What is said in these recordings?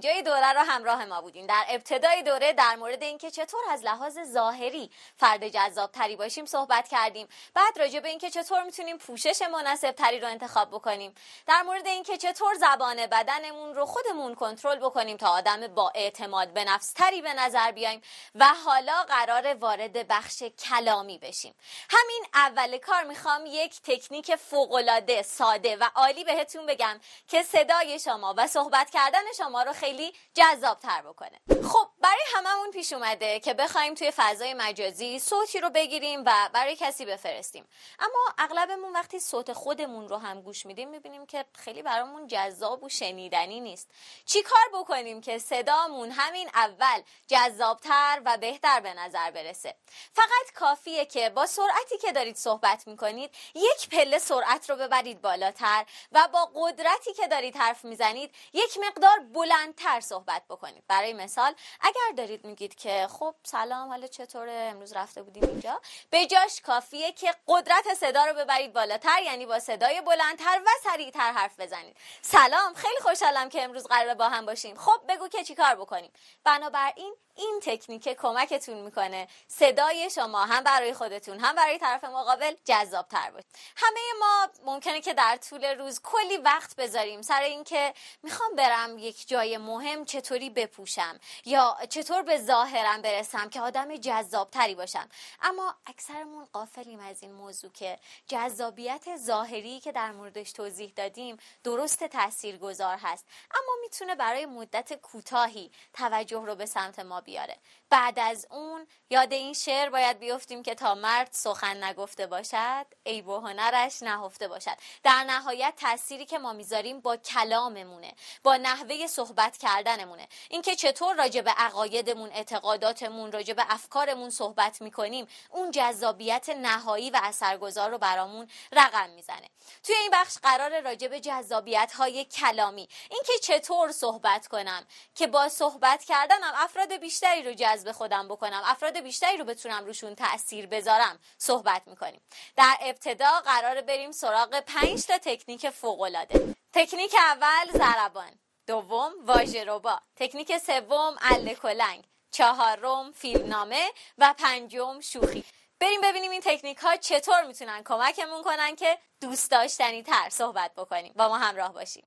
که تا اینجای دوره رو همراه ما بودین در ابتدای دوره در مورد اینکه چطور از لحاظ ظاهری فرد جذاب تری باشیم صحبت کردیم. بعد راجع به اینکه چطور می‌تونیم پوشش مناسب تری رو انتخاب بکنیم. در مورد اینکه چطور زبان بدنمون رو خودمون کنترل بکنیم تا آدم با اعتماد به نفس تری به نظر بیایم و حالا قرار وارد بخش کلامی بشیم. همین اول کار می‌خوام یک تکنیک فوقالعاده ساده و عالی بهتون بگم که صدای شما و صحبت کردن شما رو خیلی جذاب تر بکنه. خب برای هممون پیش اومده که بخوایم توی فضای مجازی صوتی رو بگیریم و برای کسی بفرستیم. اما اغلبمون وقتی صوت خودمون رو هم گوش میدیم می‌بینیم که خیلی برامون جذاب و شنیدنی نیست. چی کار بکنیم که صدامون همین اول جذابتر و بهتر به نظر برسه؟ فقط کافیه که با سرعتی که دارید صحبت می‌کنید یک پله سرعت رو ببرید بالاتر و با قدرتی که دارید حرف می‌زنید یک مقدار بلندتر صحبت بکنید برای مثال اگر دارید میگید که خب سلام حالا چطوره؟ امروز رفته بودیم اینجا. به جاش کافیه که قدرت صدا رو ببرید بالاتر یعنی با صدای بلندتر و سریعتر حرف بزنید. سلام خیلی خوشحالم که امروز قرار با هم باشیم. خب بگو که چیکار بکنیم. بنابراین این تکنیک کمکتون می‌کنه. صدای شما هم برای خودتون هم برای طرف مقابل جذاب تر باشه همه ما ممکنه که در طول روز کلی وقت بذاریم سر اینکه می‌خوام برم یک جای مهم چطوری بپوشم یا چطور به ظاهرم برسم که آدم جذاب تری باشم. اما اکثرمون قافلیم از این موضوع که جذابیت ظاهری که در موردش توضیح دادیم درست تاثیرگذار هست. اما می‌تونه برای مدت کوتاهی توجه رو به سمت ما بیاره. بعد از اون یاد این شعر باید بیفتیم که تا مرد سخن نگفته باشد ای و هنرش نهفته باشد. در نهایت تأثیری که ما می‌ذاریم با کلاممونه با نحوه صحبت کردنمونه. اینکه چطور راجع به عقایدمون اعتقاداتمون راجع به افکارمون صحبت می‌کنیم اون جذابیت نهایی و اثرگذار رو برامون رقم می‌زنه. توی این بخش قرار راجع به جذابیت های کلامی اینکه چطور صحبت کنم که با صحبت کردنم افراد بیشتری رو جذب خودم بکنم افراد بیشتری رو بتونم روشون تاثیر بذارم صحبت می‌کنیم. در ابتدا قرار بریم سراغ پنج تا تکنیک فوق العاده تکنیک اول ضربان دوم واژه تکنیک سوم اله کلنگ چهارم فیلمنامه و پنجم شوخی. بریم ببینیم این تکنیک ها چطور می‌تونن کمکمون کنن که دوست داشتنی تر صحبت بکنیم. با ما همراه باشیم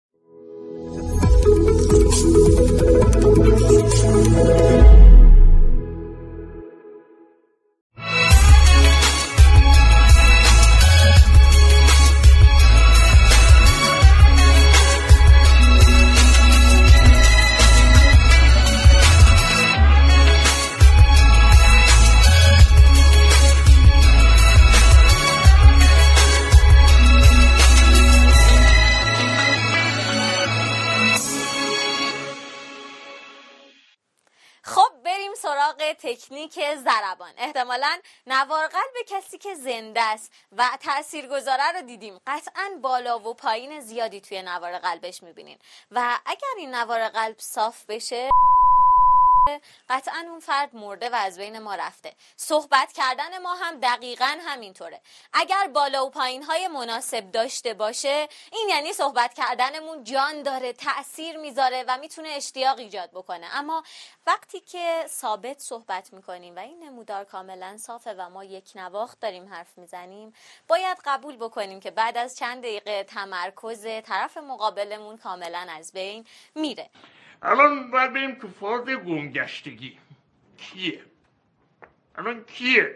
ضربان احتمالا نوار قلب کسی که زنده است و تاثیرگذاره رو دیدیم. قطعا بالا و پایین زیادی توی نوار قلبش می‌بینین. و اگر این نوار قلب صاف بشه قطعا اون فرد مرده و از بین ما رفته. صحبت کردن ما هم دقیقا همینطوره. اگر بالا و پایین های مناسب داشته باشه این یعنی صحبت کردنمون جان داره تاثیر می‌ذاره و می‌تونه اشتیاق ایجاد بکنه. اما وقتی که ثابت صحبت می‌کنیم و این نمودار کاملا صافه و ما یک نواخت داریم حرف می‌زنیم باید قبول بکنیم که بعد از چند دقیقه تمرکز طرف مقابلمون کاملا از بین میره. الان باید بریم تو فاز گمگشتگی. کیه؟ الان کیه؟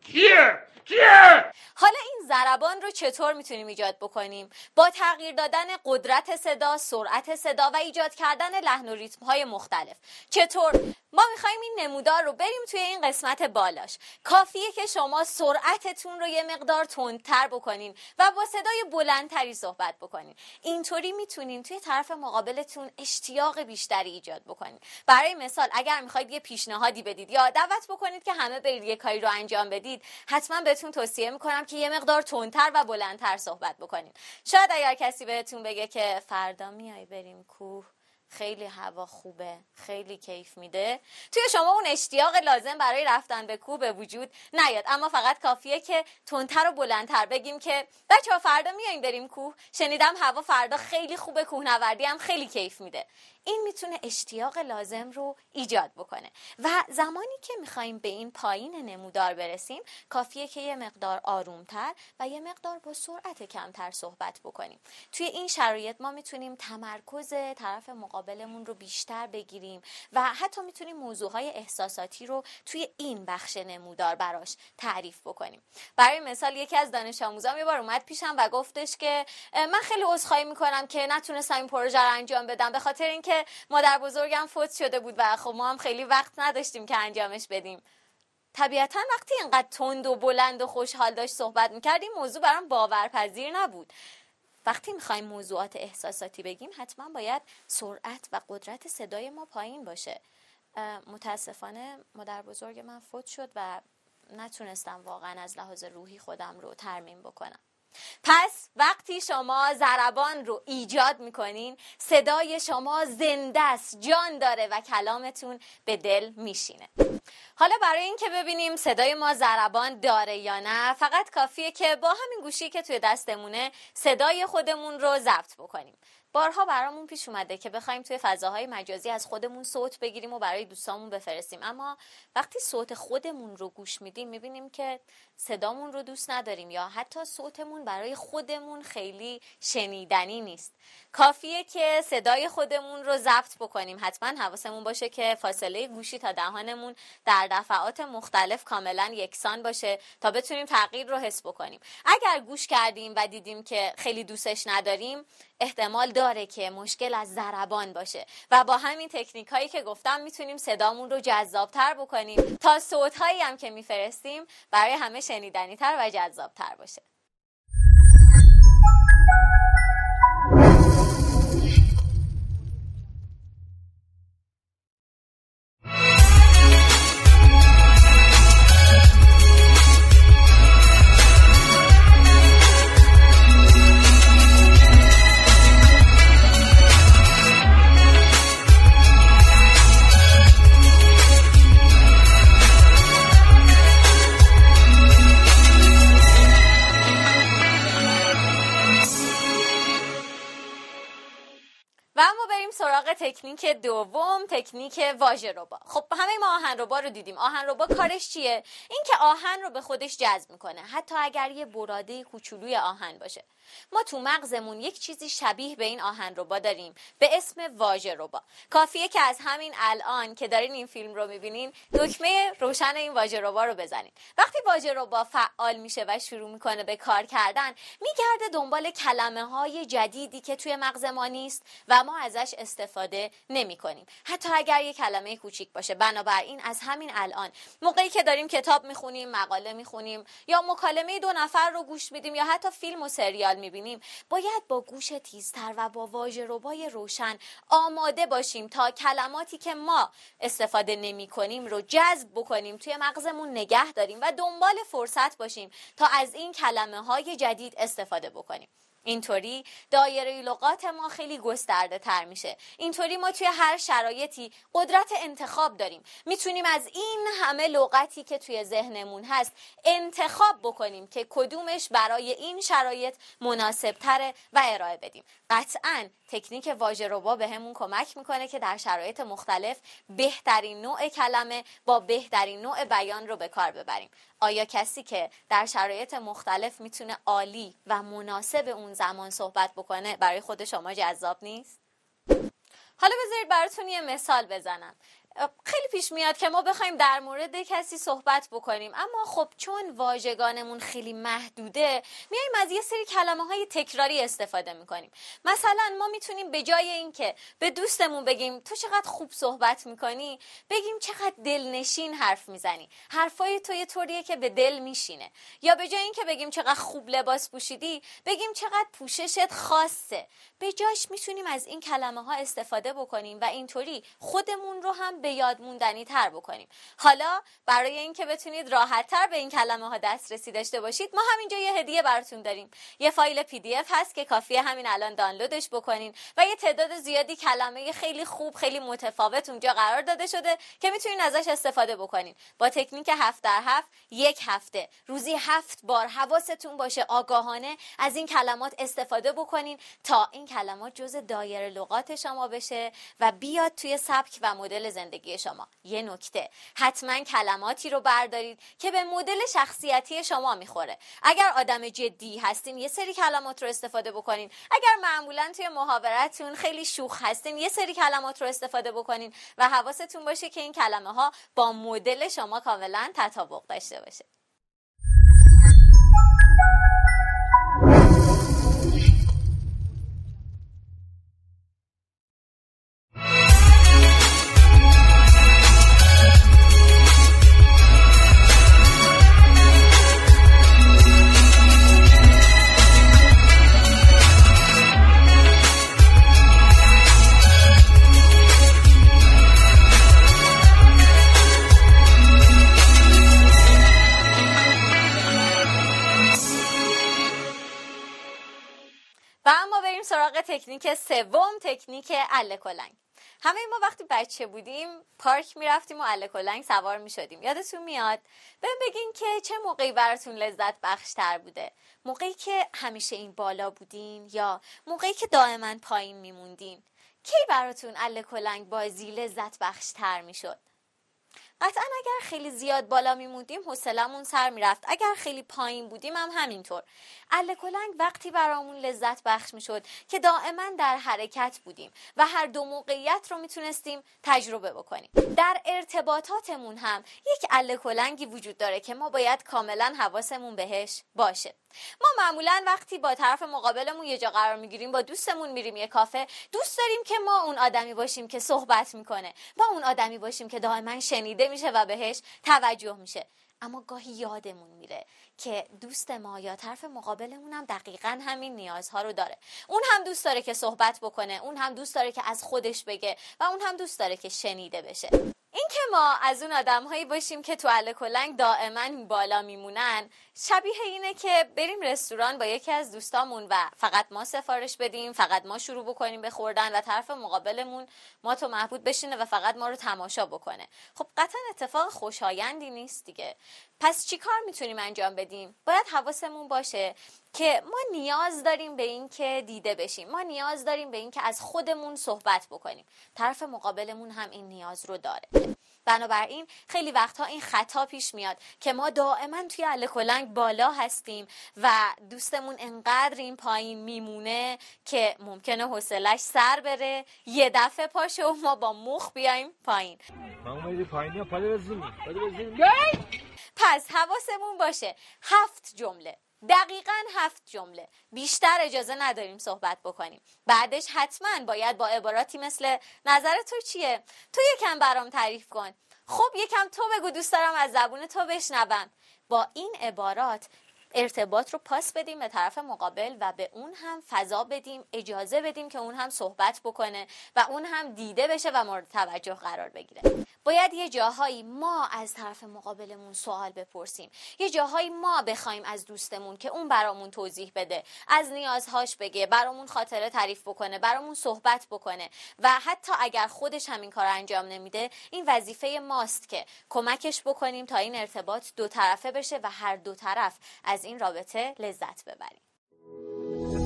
کیه؟ کیه؟ حالا این ضربان رو چطور می‌تونیم ایجاد بکنیم؟ با تغییر دادن قدرت صدا سرعت صدا و ایجاد کردن لحن و ریتم های مختلف. چطور؟ ما می‌خوایم این نمودار رو بریم توی این قسمت بالاش. کافیه که شما سرعتتون رو یه مقدار تندتر بکنین و با صدای بلندتری صحبت بکنین. اینطوری می‌تونین توی طرف مقابلتون اشتیاق بیشتری ایجاد بکنین. برای مثال اگر می‌خواید یه پیشنهادی بدید یا دعوت بکنید که همه برید یه کاری رو انجام بدید حتما بهتون توصیه می‌کنم که یه مقدار تندتر و بلندتر صحبت بکنین شاید اگر کسی بهتون بگه که فردا میای بریم کوه خیلی هوا خوبه خیلی کیف میده. توی شما اون اشتیاق لازم برای رفتن به کوه به وجود نیاد. اما فقط کافیه که تندتر و بلندتر بگیم که بچه ها فردا میاییم بریم کوه. شنیدم هوا فردا خیلی خوبه کوهنوردی هم خیلی کیف میده. این می‌تونه اشتیاق لازم رو ایجاد بکنه. و زمانی که می‌خوایم به این پایین نمودار برسیم کافیه که یه مقدار آرومتر و یه مقدار با سرعت کمتر صحبت بکنیم. توی این شرایط ما می‌تونیم تمرکز طرف مقابلمون رو بیشتر بگیریم و حتی می‌تونیم موضوعهای احساساتی رو توی این بخش نمودار براش تعریف بکنیم. برای مثال یکی از دانش آموزان یه بار اومد پیشم و گفتش که من خیلی عذرخواهی می‌کنم که نتونستم این پروژه رو انجام بدم به خاطر اینکه مادر بزرگم فوت شده بود و خب ما هم خیلی وقت نداشتیم که انجامش بدیم. طبیعتا وقتی اینقدر تند و بلند و خوشحال داشت صحبت می‌کردیم موضوع برام باورپذیر نبود. وقتی می‌خوایم موضوعات احساساتی بگیم حتما باید سرعت و قدرت صدای ما پایین باشه. متاسفانه مادر بزرگ من فوت شد و نتونستم واقعا از لحاظ روحی خودم رو ترمیم بکنم. پس وقتی شما ضربان رو ایجاد می‌کنین صدای شما زنده است جان داره و کلامتون به دل میشینه. حالا برای اینکه ببینیم صدای ما ضربان داره یا نه فقط کافیه که با همین گوشی که توی دستمونه صدای خودمون رو ضبط بکنیم. بارها برامون پیش اومده که بخوایم توی فضاهای مجازی از خودمون صوت بگیریم و برای دوستامون بفرستیم. اما وقتی صوت خودمون رو گوش میدیم می‌بینیم که صدامون رو دوست نداریم یا حتی صوتمون برای خودمون خیلی شنیدنی نیست. کافیه که صدای خودمون رو ضبط بکنیم. حتما حواسمون باشه که فاصله گوشی تا دهانمون در دفعات مختلف کاملا یکسان باشه تا بتونیم تغییر رو حس بکنیم. اگر گوش کردیم و دیدیم که خیلی دوستش نداریم احتمال داره که مشکل از ضربان باشه. و با همین تکنیک هایی که گفتم می‌تونیم صدامون رو جذابتر بکنیم. تا صوت هایی هم که میفرستیم برای همه شنیدنی تر و جذابتر باشه. تکنیک دوم تکنیک واژه ربا. خب همه ما آهن ربا رو دیدیم. آهن ربا کارش چیه؟ اینکه آهن رو به خودش جذب می‌کنه. حتی اگر یه براده کوچولوی آهن باشه. ما تو مغزمون یک چیزی شبیه به این آهن ربا داریم به اسم واژه ربا کافیه که از همین الان که دارین این فیلم رو می‌بینین دکمه روشن این واژه ربا رو بزنین. وقتی واژه ربا فعال میشه و شروع می‌کنه به کار کردن میگرده دنبال کلمه های جدیدی که توی مغز ما نیست و ما ازش استفاده نمی کنیم حتی اگر یه کلمه کوچیک باشه بنابراین از همین الان. موقعی که داریم کتاب می‌خونیم مقاله می‌خونیم یا مکالمه دو نفر رو گوش میدیم یا حتی فیلم و سریال می‌بینیم. باید با گوش تیزتر و با واژه ربای روشن آماده باشیم تا کلماتی که ما استفاده نمی کنیم رو جذب بکنیم توی مغزمون نگه داریم و دنبال فرصت باشیم تا از این کلمه های جدید استفاده بکنیم. اینطوری دایره لغات ما خیلی گسترده تر میشه. اینطوری ما توی هر شرایطی قدرت انتخاب داریم. می‌تونیم از این همه لغتی که توی ذهنمون هست انتخاب بکنیم که کدومش برای این شرایط مناسب تره و ارائه بدیم. قطعا تکنیک واژه ربا به همون کمک می‌کنه که در شرایط مختلف بهترین نوع کلمه با بهترین نوع بیان رو به کار ببریم. آیا کسی که در شرایط مختلف می‌تونه عالی و مناسب اون زمان صحبت بکنه برای خود شما جذاب نیست؟ حالا بذارید براتون یه مثال بزنم خیلی پیش میاد که ما بخوایم در مورد کسی صحبت بکنیم. اما خب چون واژگانمون خیلی محدوده میایم از یه سری کلمه های تکراری استفاده می‌کنیم. مثلا ما می‌تونیم به جای اینکه به دوستمون بگیم تو چقدر خوب صحبت می‌کنی بگیم چقدر دلنشین حرف می‌زنی. حرفای تو یه طوریه که به دل میشینه. یا به جای اینکه بگیم چقدر خوب لباس پوشیدی بگیم چقدر پوششت خاصه. به جاش می‌تونیم از این کلمه ها استفاده بکنیم و اینطوری خودمون رو هم به یاد موندنی تر بکنیم. حالا برای اینکه بتونید راحت تر به این کلمه ها دسترسی داشته باشید ما همینجا یه هدیه براتون داریم. یه فایل PDF هست که کافیه همین الان دانلودش بکنین و یه تعداد زیادی کلمه خیلی خوب خیلی متفاوت اونجا قرار داده شده که می‌تونین ازش استفاده بکنین. با تکنیک هفت در هفت یک هفته. روزی هفت بار حواستون باشه آگاهانه از این کلمات استفاده بکنین تا این کلمات جز دایره لغات شما بشه و بیاد توی سبک و مدل زندگی شما. یه نکته. حتما کلماتی رو بردارید که به مدل شخصیتی شما می‌خوره. اگر آدم جدی هستین یه سری کلمات رو استفاده بکنین. اگر معمولا توی محاورتون خیلی شوخ هستین یه سری کلمات رو استفاده بکنین و حواستون باشه که این کلمه ها با مدل شما کاملا تطابق داشته باشه. تکنیک سوم تکنیک اله کلنگ همه ما وقتی بچه بودیم پارک می‌رفتیم و اله کلنگ سوار می‌شدیم. یادتون میاد؟ بهم بگین که چه موقعی براتون لذت بخشتر بوده؟ موقعی که همیشه این بالا بودین یا موقعی که دائما پایین میموندین؟ کی براتون اله کلنگ بازی لذت بخشتر می‌شد؟ قطعا اگر خیلی زیاد بالا میموندیم حوصلمون سر می‌رفت. اگر خیلی پایین بودیم هم همینطور. اله کلنگ وقتی برامون لذت بخش می‌شد که دائما در حرکت بودیم و هر دو موقعیت رو می‌تونستیم تجربه بکنیم. در ارتباطاتمون هم یک اله کلنگی وجود داره که ما باید کاملا حواسمون بهش باشه. ما معمولا وقتی با طرف مقابلمون یه جا قرار می‌گیریم با دوستمون میریم یه کافه. دوست داریم که ما اون آدمی باشیم که صحبت می‌کنه. ما اون آدمی باشیم که دائما شنیده میشه و بهش توجه میشه. اما گاهی یادمون میره که دوست ما یا طرف مقابلمون هم دقیقا همین نیازها رو داره. اون هم دوست داره که صحبت بکنه اون هم دوست داره که از خودش بگه و اون هم دوست داره که شنیده بشه. اینکه ما از اون آدم هایی باشیم که تو کلنگ دائما بالا میمونن شبیه اینه که بریم رستوران با یکی از دوستامون و فقط ما سفارش بدیم فقط ما شروع بکنیم به خوردن و طرف مقابلمون ما تو محبود بشینه و فقط ما رو تماشا بکنه. خب قطعا اتفاق خوشایندی نیست دیگه. پس چی کار می‌تونیم انجام بدیم؟ باید حواسمون باشه که ما نیاز داریم به این که دیده بشیم. ما نیاز داریم به این که از خودمون صحبت بکنیم. طرف مقابلمون هم این نیاز رو داره. بنابراین خیلی وقتها این خطا پیش میاد که ما دائما توی اله بالا هستیم و دوستمون انقدر این پایین میمونه که ممکنه حوصلش سر بره. یه دفعه پاشه و ما با مخ بیایم پایین. پس حواسمون باشه. هفت جمله. دقیقا هفت جمله. بیشتر اجازه نداریم صحبت بکنیم. بعدش حتما باید با عباراتی مثل نظر تو چیه؟ تو یکم برام تعریف کن. خب یکم تو بگو دوست دارم از زبون تو بشنوم. با این عبارات ارتباط رو پاس بدیم به طرف مقابل و به اون هم فضا بدیم اجازه بدیم که اون هم صحبت بکنه و اون هم دیده بشه و مورد توجه قرار بگیره. باید یه جاهایی ما از طرف مقابلمون سوال بپرسیم. یه جاهایی ما بخوایم از دوستمون که اون برامون توضیح بده. از نیازهاش بگه برامون خاطره تعریف بکنه برامون صحبت بکنه. و حتی اگر خودش همین کار انجام نمیده این وظیفه ماست که کمکش بکنیم تا این ارتباط دو طرفه بشه و هر دو طرف از این رابطه لذت ببریم.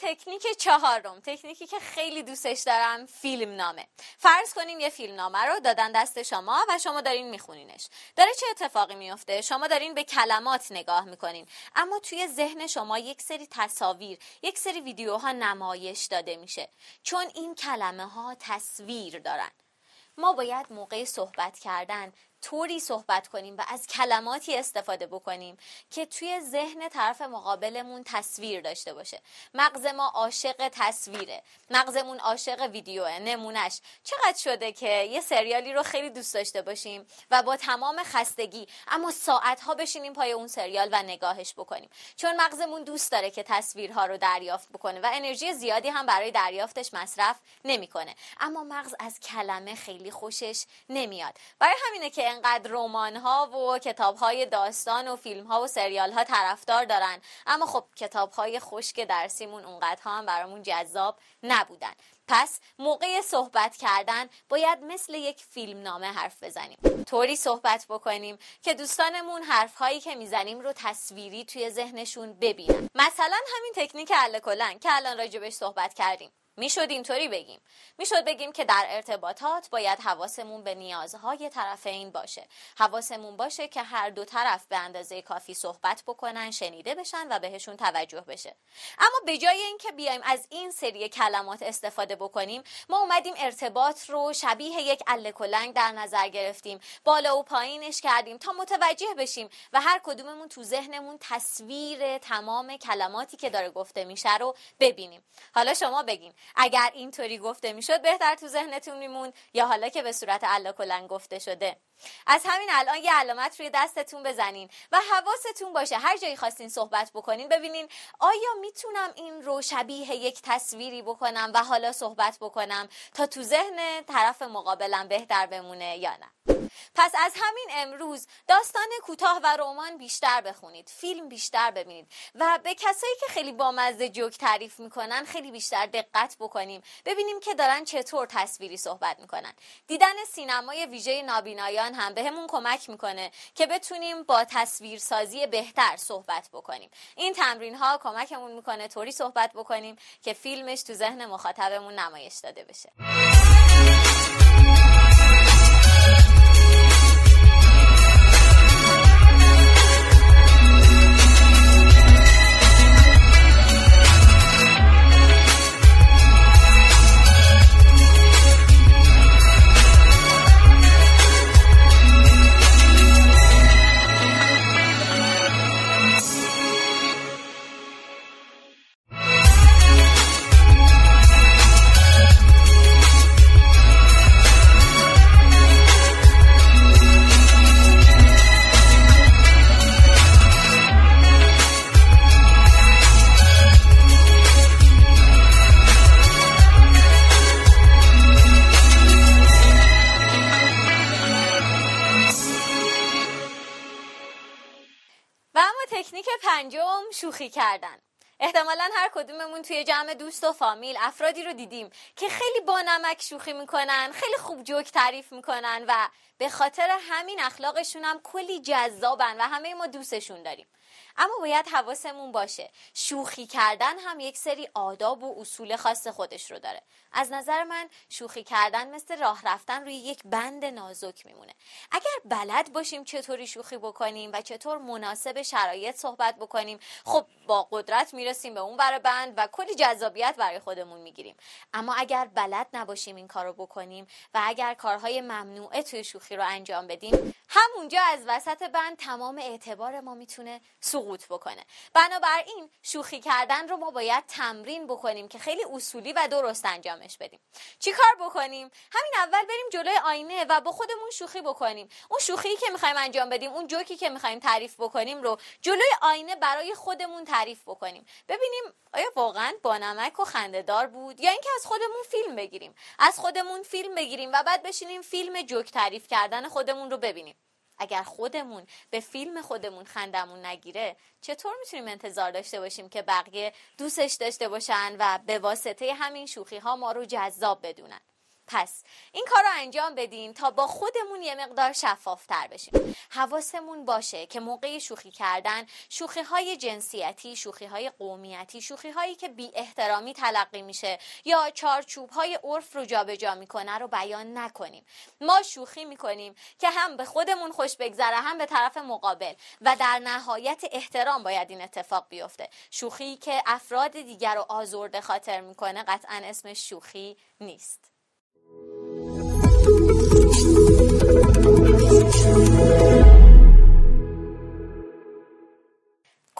تکنیک چهارم تکنیکی که خیلی دوستش دارم فیلم نامه فرض کنیم یه فیلم نامه رو دادن دست شما و شما دارین میخونینش. داره چه اتفاقی میفته شما دارین به کلمات نگاه می‌کنین. اما توی ذهن شما یک سری تصاویر یک سری ویدیوها نمایش داده میشه. چون این کلمه ها تصویر دارن. ما باید موقع صحبت کردن طوری صحبت کنیم و از کلماتی استفاده بکنیم که توی ذهن طرف مقابلمون تصویر داشته باشه. مغز ما عاشق تصویره. مغزمون عاشق ویدیوه نمونش چقدر شده که یه سریالی رو خیلی دوست داشته باشیم و با تمام خستگی اما ساعتها بشینیم پای اون سریال و نگاهش بکنیم. چون مغزمون دوست داره که تصویرها رو دریافت بکنه و انرژی زیادی هم برای دریافتش مصرف نمی‌کنه. اما مغز از کلمه خیلی خوشش نمیاد. برای همینه که انقدر رمان ها و کتاب های داستان و فیلم ها و سریال ها طرفدار دارن. اما خب کتاب های خشک درسیمون اونقدر هم برامون جذاب نبودن. پس موقع صحبت کردن باید مثل یک فیلم نامه حرف بزنیم. طوری صحبت بکنیم که دوستانمون حرف هایی که می‌زنیم رو تصویری توی ذهنشون ببینن. مثلا همین تکنیک عله کلن که الان راجبش صحبت کردیم. می‌شد اینطوری بگیم. می‌شد بگیم که در ارتباطات باید حواسمون به نیازهای طرفین باشه. حواسمون باشه که هر دو طرف به اندازه کافی صحبت بکنن شنیده بشن و بهشون توجه بشه. اما به جای اینکه بیایم از این سری کلمات استفاده بکنیم ما اومدیم ارتباط رو شبیه یک اله کلنگ در نظر گرفتیم. بالا و پایینش کردیم تا متوجه بشیم و هر کدوممون تو ذهنمون تصویر تمام کلماتی که داره گفته میشه رو ببینیم. حالا شما بگین اگر اینطوری گفته می‌شد بهتر تو ذهنتون میموند یا حالا که به صورت الا کلن گفته شده. از همین الان یه علامت روی دستتون بزنین و حواستون باشه. هر جایی خواستین صحبت بکنین ببینین آیا می‌تونم این رو شبیه یک تصویری بکنم و حالا صحبت بکنم تا تو ذهن طرف مقابلم بهتر بمونه یا نه؟ پس از همین امروز داستان کوتاه و رمان بیشتر بخونید فیلم بیشتر ببینید و به کسایی که خیلی بامزه جوک تعریف می‌کنن خیلی بیشتر دقت بکنیم. ببینیم که دارن چطور تصویری صحبت می‌کنن. دیدن سینمای ویژه نابینایان هم بهمون کمک می‌کنه که بتونیم با تصویرسازی بهتر صحبت بکنیم. این تمرین ها کمکمون می‌کنه طوری صحبت بکنیم که فیلمش تو ذهن مخاطبمون نمایش داده بشه. پنجم شوخی کردن. احتمالا هر کدوممون توی جمع دوست و فامیل افرادی رو دیدیم که خیلی با نمک شوخی می‌کنن خیلی خوب جوک تعریف می‌کنن و به خاطر همین اخلاقشون هم کلی جذابن و همه ما دوستشون داریم. اما باید حواسمون باشه. شوخی کردن هم یک سری آداب و اصول خاص خودش رو داره. از نظر من شوخی کردن مثل راه رفتن روی یک بند نازک میمونه. اگر بلد باشیم چطوری شوخی بکنیم و چطور مناسب شرایط صحبت بکنیم خب با قدرت می‌رسیم به اون بر بند و کلی جذابیت برای خودمون می‌گیریم. اما اگر بلد نباشیم این کارو بکنیم و اگر کارهای ممنوعه توی شوخی رو انجام بدیم همونجا از وسط بند تمام اعتبار ما می‌تونه سقوط بکنه. بنابراین شوخی کردن رو ما باید تمرین بکنیم که خیلی اصولی و درست انجامش بدیم. چیکار بکنیم؟ همین اول بریم جلوی آینه و با خودمون شوخی بکنیم. اون شوخی که می‌خوایم انجام بدیم اون جوکی که می‌خوایم تعریف بکنیم رو جلوی آینه برای خودمون تعریف بکنیم. ببینیم آیا واقعا با نمک و خندهدار بود یا اینکه از خودمون فیلم بگیریم. از خودمون فیلم بگیریم و بعد بشینیم فیلم جوک تعریف کردن خودمون رو ببینیم. اگر خودمون به فیلم خودمون خندمون نگیره چطور می‌تونیم انتظار داشته باشیم که بقیه دوستش داشته باشن و به واسطه همین شوخی ها ما رو جذاب بدونن؟ پس این کار رو انجام بدین تا با خودمون یه مقدار شفافتر بشیم. حواسمون باشه که موقع شوخی کردن شوخی های جنسیتی شوخی های قومیتی شوخی هایی که بی احترامی تلقی میشه یا چارچوب های عرف رو جابجا می‌کنه رو بیان نکنیم. ما شوخی می‌کنیم که هم به خودمون خوش بگذره هم به طرف مقابل و در نهایت احترام باید این اتفاق بیفته. شوخی که افراد دیگر رو آزرده خاطر می‌کنه قطعا اسمش شوخی نیست. Música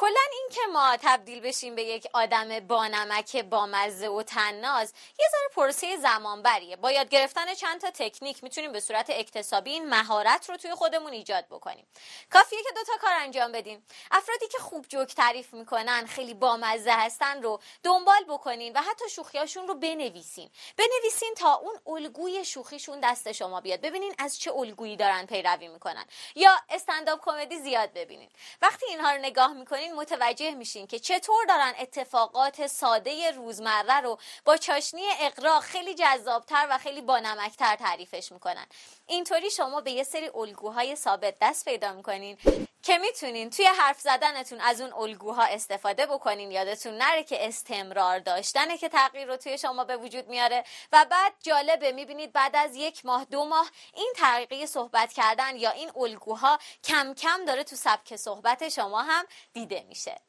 کلا این که ما تبدیل بشیم به یک آدم بانمک بامزه و تناز یه ذره پروسه زمان بریه با یاد گرفتن چند تا تکنیک می‌تونیم به صورت اکتسابی این مهارت رو توی خودمون ایجاد بکنیم. کافیه که دوتا کار انجام بدیم. افرادی که خوب جوک تعریف می‌کنن خیلی بامزه هستن رو دنبال بکنین و حتی شوخیاشون رو بنویسین. بنویسین تا اون الگوی شوخیشون دست شما بیاد. ببینین از چه الگویی دارن پیروی می‌کنن. یا استنداپ کمدی زیاد ببینین. وقتی اینها رو نگاه می‌کنین متوجه میشین که چطور دارن اتفاقات ساده روزمره رو با چاشنی اقرا خیلی جذابتر و خیلی بانمکتر تعریفش می‌کنن. اینطوری شما به یه سری الگوهای ثابت دست پیدا می‌کنین. که می‌تونین توی حرف زدنتون از اون الگوها استفاده بکنین. یادتون نره که استمرار داشتنه که تغییر رو توی شما به وجود میاره. و بعد جالبه می‌بینید بعد از یک ماه دو ماه این طریقه صحبت کردن یا این الگوها کم کم داره تو سبک صحبت شما هم دیده میشه.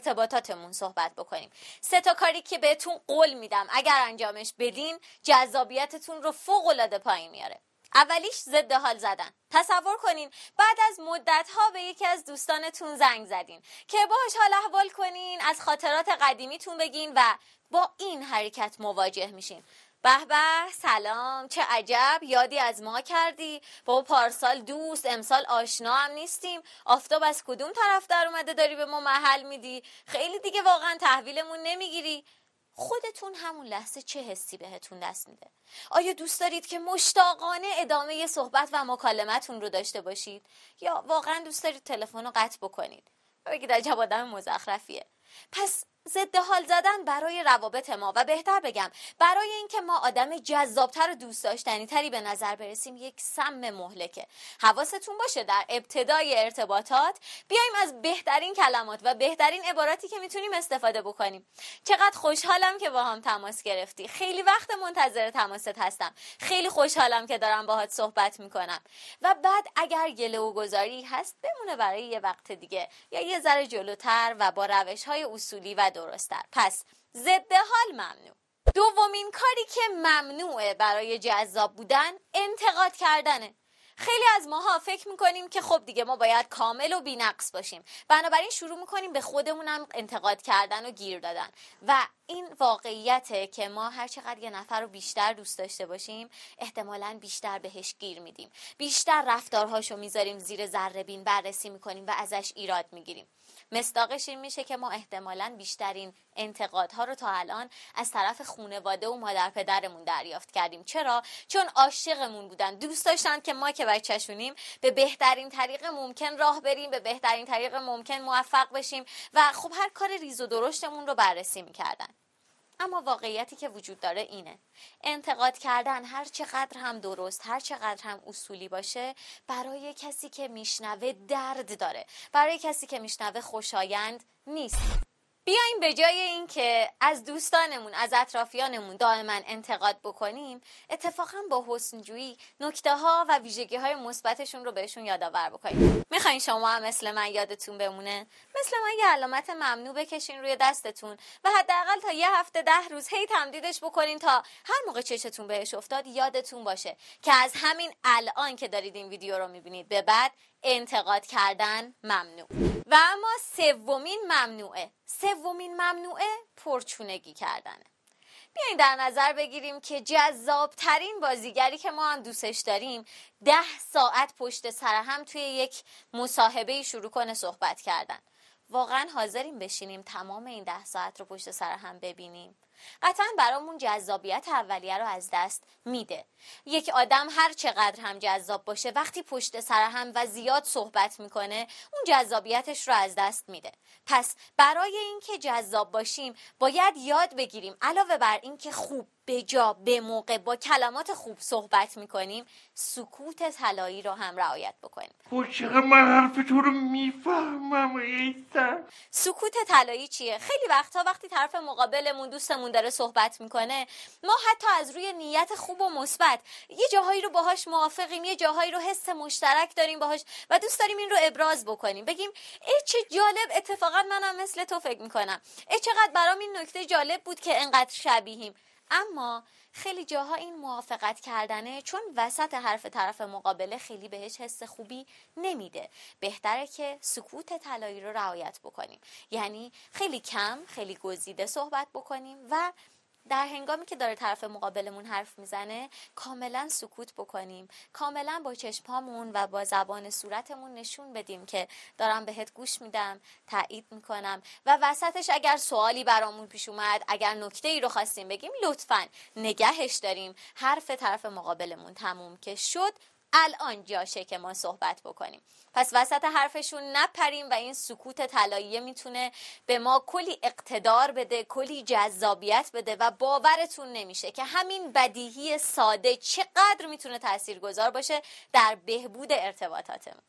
ارتباطاتمون صحبت بکنیم. سه تا کاری که بهتون قول میدم. اگر انجامش بدین جذابیتتون رو فوق العاده پایین میاره. اولیش ضد حال زدن. تصور کنین بعد از مدت ها به یکی از دوستانتون زنگ زدین که باش حال احوال کنین از خاطرات قدیمیتون بگین و با این حرکت مواجه میشین. به به سلام چه عجب یادی از ما کردی. با پارسال دوست امسال آشنا هم نیستیم. آفتاب از کدوم طرف در اومده داری به ما محل میدی؟ خیلی دیگه واقعا تحویلمون نمی‌گیری. خودتون همون لحظه چه حسی بهتون دست میده؟ آیا دوست دارید که مشتاقانه ادامه صحبت و مکالمتون رو داشته باشید؟ یا واقعا دوست دارید تلفن رو قطع بکنید؟ بگید عجب آدم مزخرفیه. پس ضد حال زدن برای روابط ما. و بهتر بگم برای اینکه ما آدم جذابتر و دوست داشتنی تری به نظر برسیم یک سم مهلکه. حواستون باشه در ابتدای ارتباطات بیایم از بهترین کلمات و بهترین عباراتی که می‌تونیم استفاده بکنیم. چقدر خوشحالم که با هم تماس گرفتی. خیلی وقت منتظر تماست هستم. خیلی خوشحالم که دارم باهات صحبت می‌کنم. و بعد اگر گله و گذاری هست بمونه برای یه وقت دیگه. یا یه ذره جلوتر و با روش های اصولی و درستتر. پس ضد حال ممنوع. دومین کاری که ممنوعه برای جذاب بودن انتقاد کردنه. خیلی از ماها فکر می‌کنیم که خب دیگه ما باید کامل و بینقص باشیم. بنابراین شروع می‌کنیم به خودمونم انتقاد کردن و گیر دادن. و این واقعیته که ما هر چقدر یه نفر رو بیشتر دوست داشته باشیم احتمالا بیشتر بهش گیر میدیم. بیشتر رفتارهاشو می‌ذاریم زیر ذره بین بررسی می‌کنیم و ازش ایراد می‌گیریم. مصداقش این میشه که ما احتمالا بیشترین انتقادها رو تا الان از طرف خونواده و مادر پدرمون دریافت کردیم. چرا؟ چون عاشقمون بودن. دوست داشتن که ما که بچهشونیم به بهترین طریق ممکن راه بریم به بهترین طریق ممکن موفق بشیم و خب هر کار ریز و درشتمون رو بررسی می‌کردن. اما واقعیتی که وجود داره اینه. انتقاد کردن هر چقدر هم درست هر چقدر هم اصولی باشه برای کسی که میشنوه درد داره. برای کسی که میشنوه خوشایند نیست. بیایم به جای اینکه از دوستانمون از اطرافیانمون دائما انتقاد بکنیم اتفاقا با حسنجویی نکته ها و ویژگی های مثبتشون رو بهشون یادآور بکنیم. می‌خواین شما هم مثل من یادتون بمونه؟ مثل من یه علامت ممنوع بکشین روی دستتون و حداقل تا یه هفته ده روز هی تمدیدش بکنین تا هر موقع چشتون بهش افتاد یادتون باشه که از همین الان که دارید این ویدیو رو می‌بینید. به بعد انتقاد کردن ممنوع. و اما سومین ممنوعه. سومین ممنوعه پرچونگی کردنه. بیاین در نظر بگیریم که جذاب ترین بازیگری که ما هم دوستش داریم ده ساعت پشت سر هم توی یک مصاحبه شروع کنه صحبت کردن. واقعا حاضریم بشینیم تمام این ده ساعت رو پشت سر هم ببینیم. قطعا برامون جذابیت اولیه رو از دست میده. یک آدم هر چقدر هم جذاب باشه وقتی پشت سر هم و زیاد صحبت می‌کنه اون جذابیتش رو از دست میده. پس برای اینکه جذاب باشیم باید یاد بگیریم علاوه بر اینکه خوب به جا به موقع با کلمات خوب صحبت می‌کنیم سکوت طلایی رو هم رعایت بکنیم. چقدر من حرف تو رو می‌فهمم سکوت طلایی چیه؟ خیلی وقتا وقتی طرف مقابلمون دوستمون داره صحبت می‌کنه ما حتی از روی نیت خوب و مثبت یه جاهایی رو باهاش موافقیم یه جاهایی رو حس مشترک داریم باهاش و دوست داریم این رو ابراز بکنیم. بگیم ای چه جالب اتفاقا منم مثل تو فکر می‌کنم. ای چقدر برام این نکته جالب بود که انقدر شبیهیم. اما خیلی جاها این موافقت کردنه چون وسط حرف طرف مقابله خیلی بهش حس خوبی نمیده. بهتره که سکوت طلایی رو رعایت بکنیم. یعنی خیلی کم خیلی گزیده صحبت بکنیم و در هنگامی که داره طرف مقابلمون حرف می‌زنه کاملا سکوت بکنیم. کاملا با چشمامون و با زبان صورتمون نشون بدیم که دارم بهت گوش میدم تایید می‌کنم و وسطش اگر سوالی برامون پیش اومد اگر نکته ای رو خواستیم بگیم لطفا نگهش داریم. حرف طرف مقابلمون تموم که شد. الان جاشه که ما صحبت بکنیم. پس وسط حرفشون نپریم و این سکوت طلاییه می‌تونه به ما کلی اقتدار بده کلی جذابیت بده و باورتون نمیشه که همین بدیهی ساده چقدر می‌تونه تاثیرگذار باشه در بهبود ارتباطاتمون.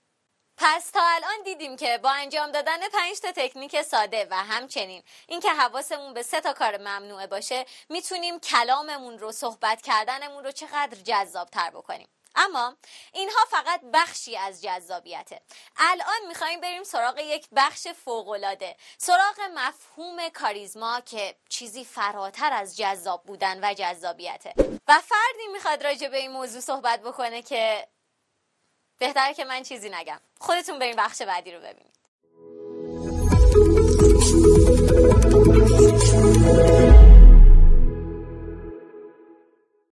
پس تا الان دیدیم که با انجام دادن پنج تا تکنیک ساده و همچنین اینکه حواسمون به سه تا کار ممنوعه باشه می‌تونیم کلاممون رو صحبت کردنمون رو چقدر جذاب تر بکنیم. اما اینها فقط بخشی از جذابیته. الان می‌خوایم بریم سراغ یک بخش فوقالعاده. سراغ مفهوم کاریزما که چیزی فراتر از جذاب بودن و جذابیته. و فردی می‌خواد راجع به این موضوع صحبت بکنه که بهتره که من چیزی نگم. خودتون بریم بخش بعدی رو ببینید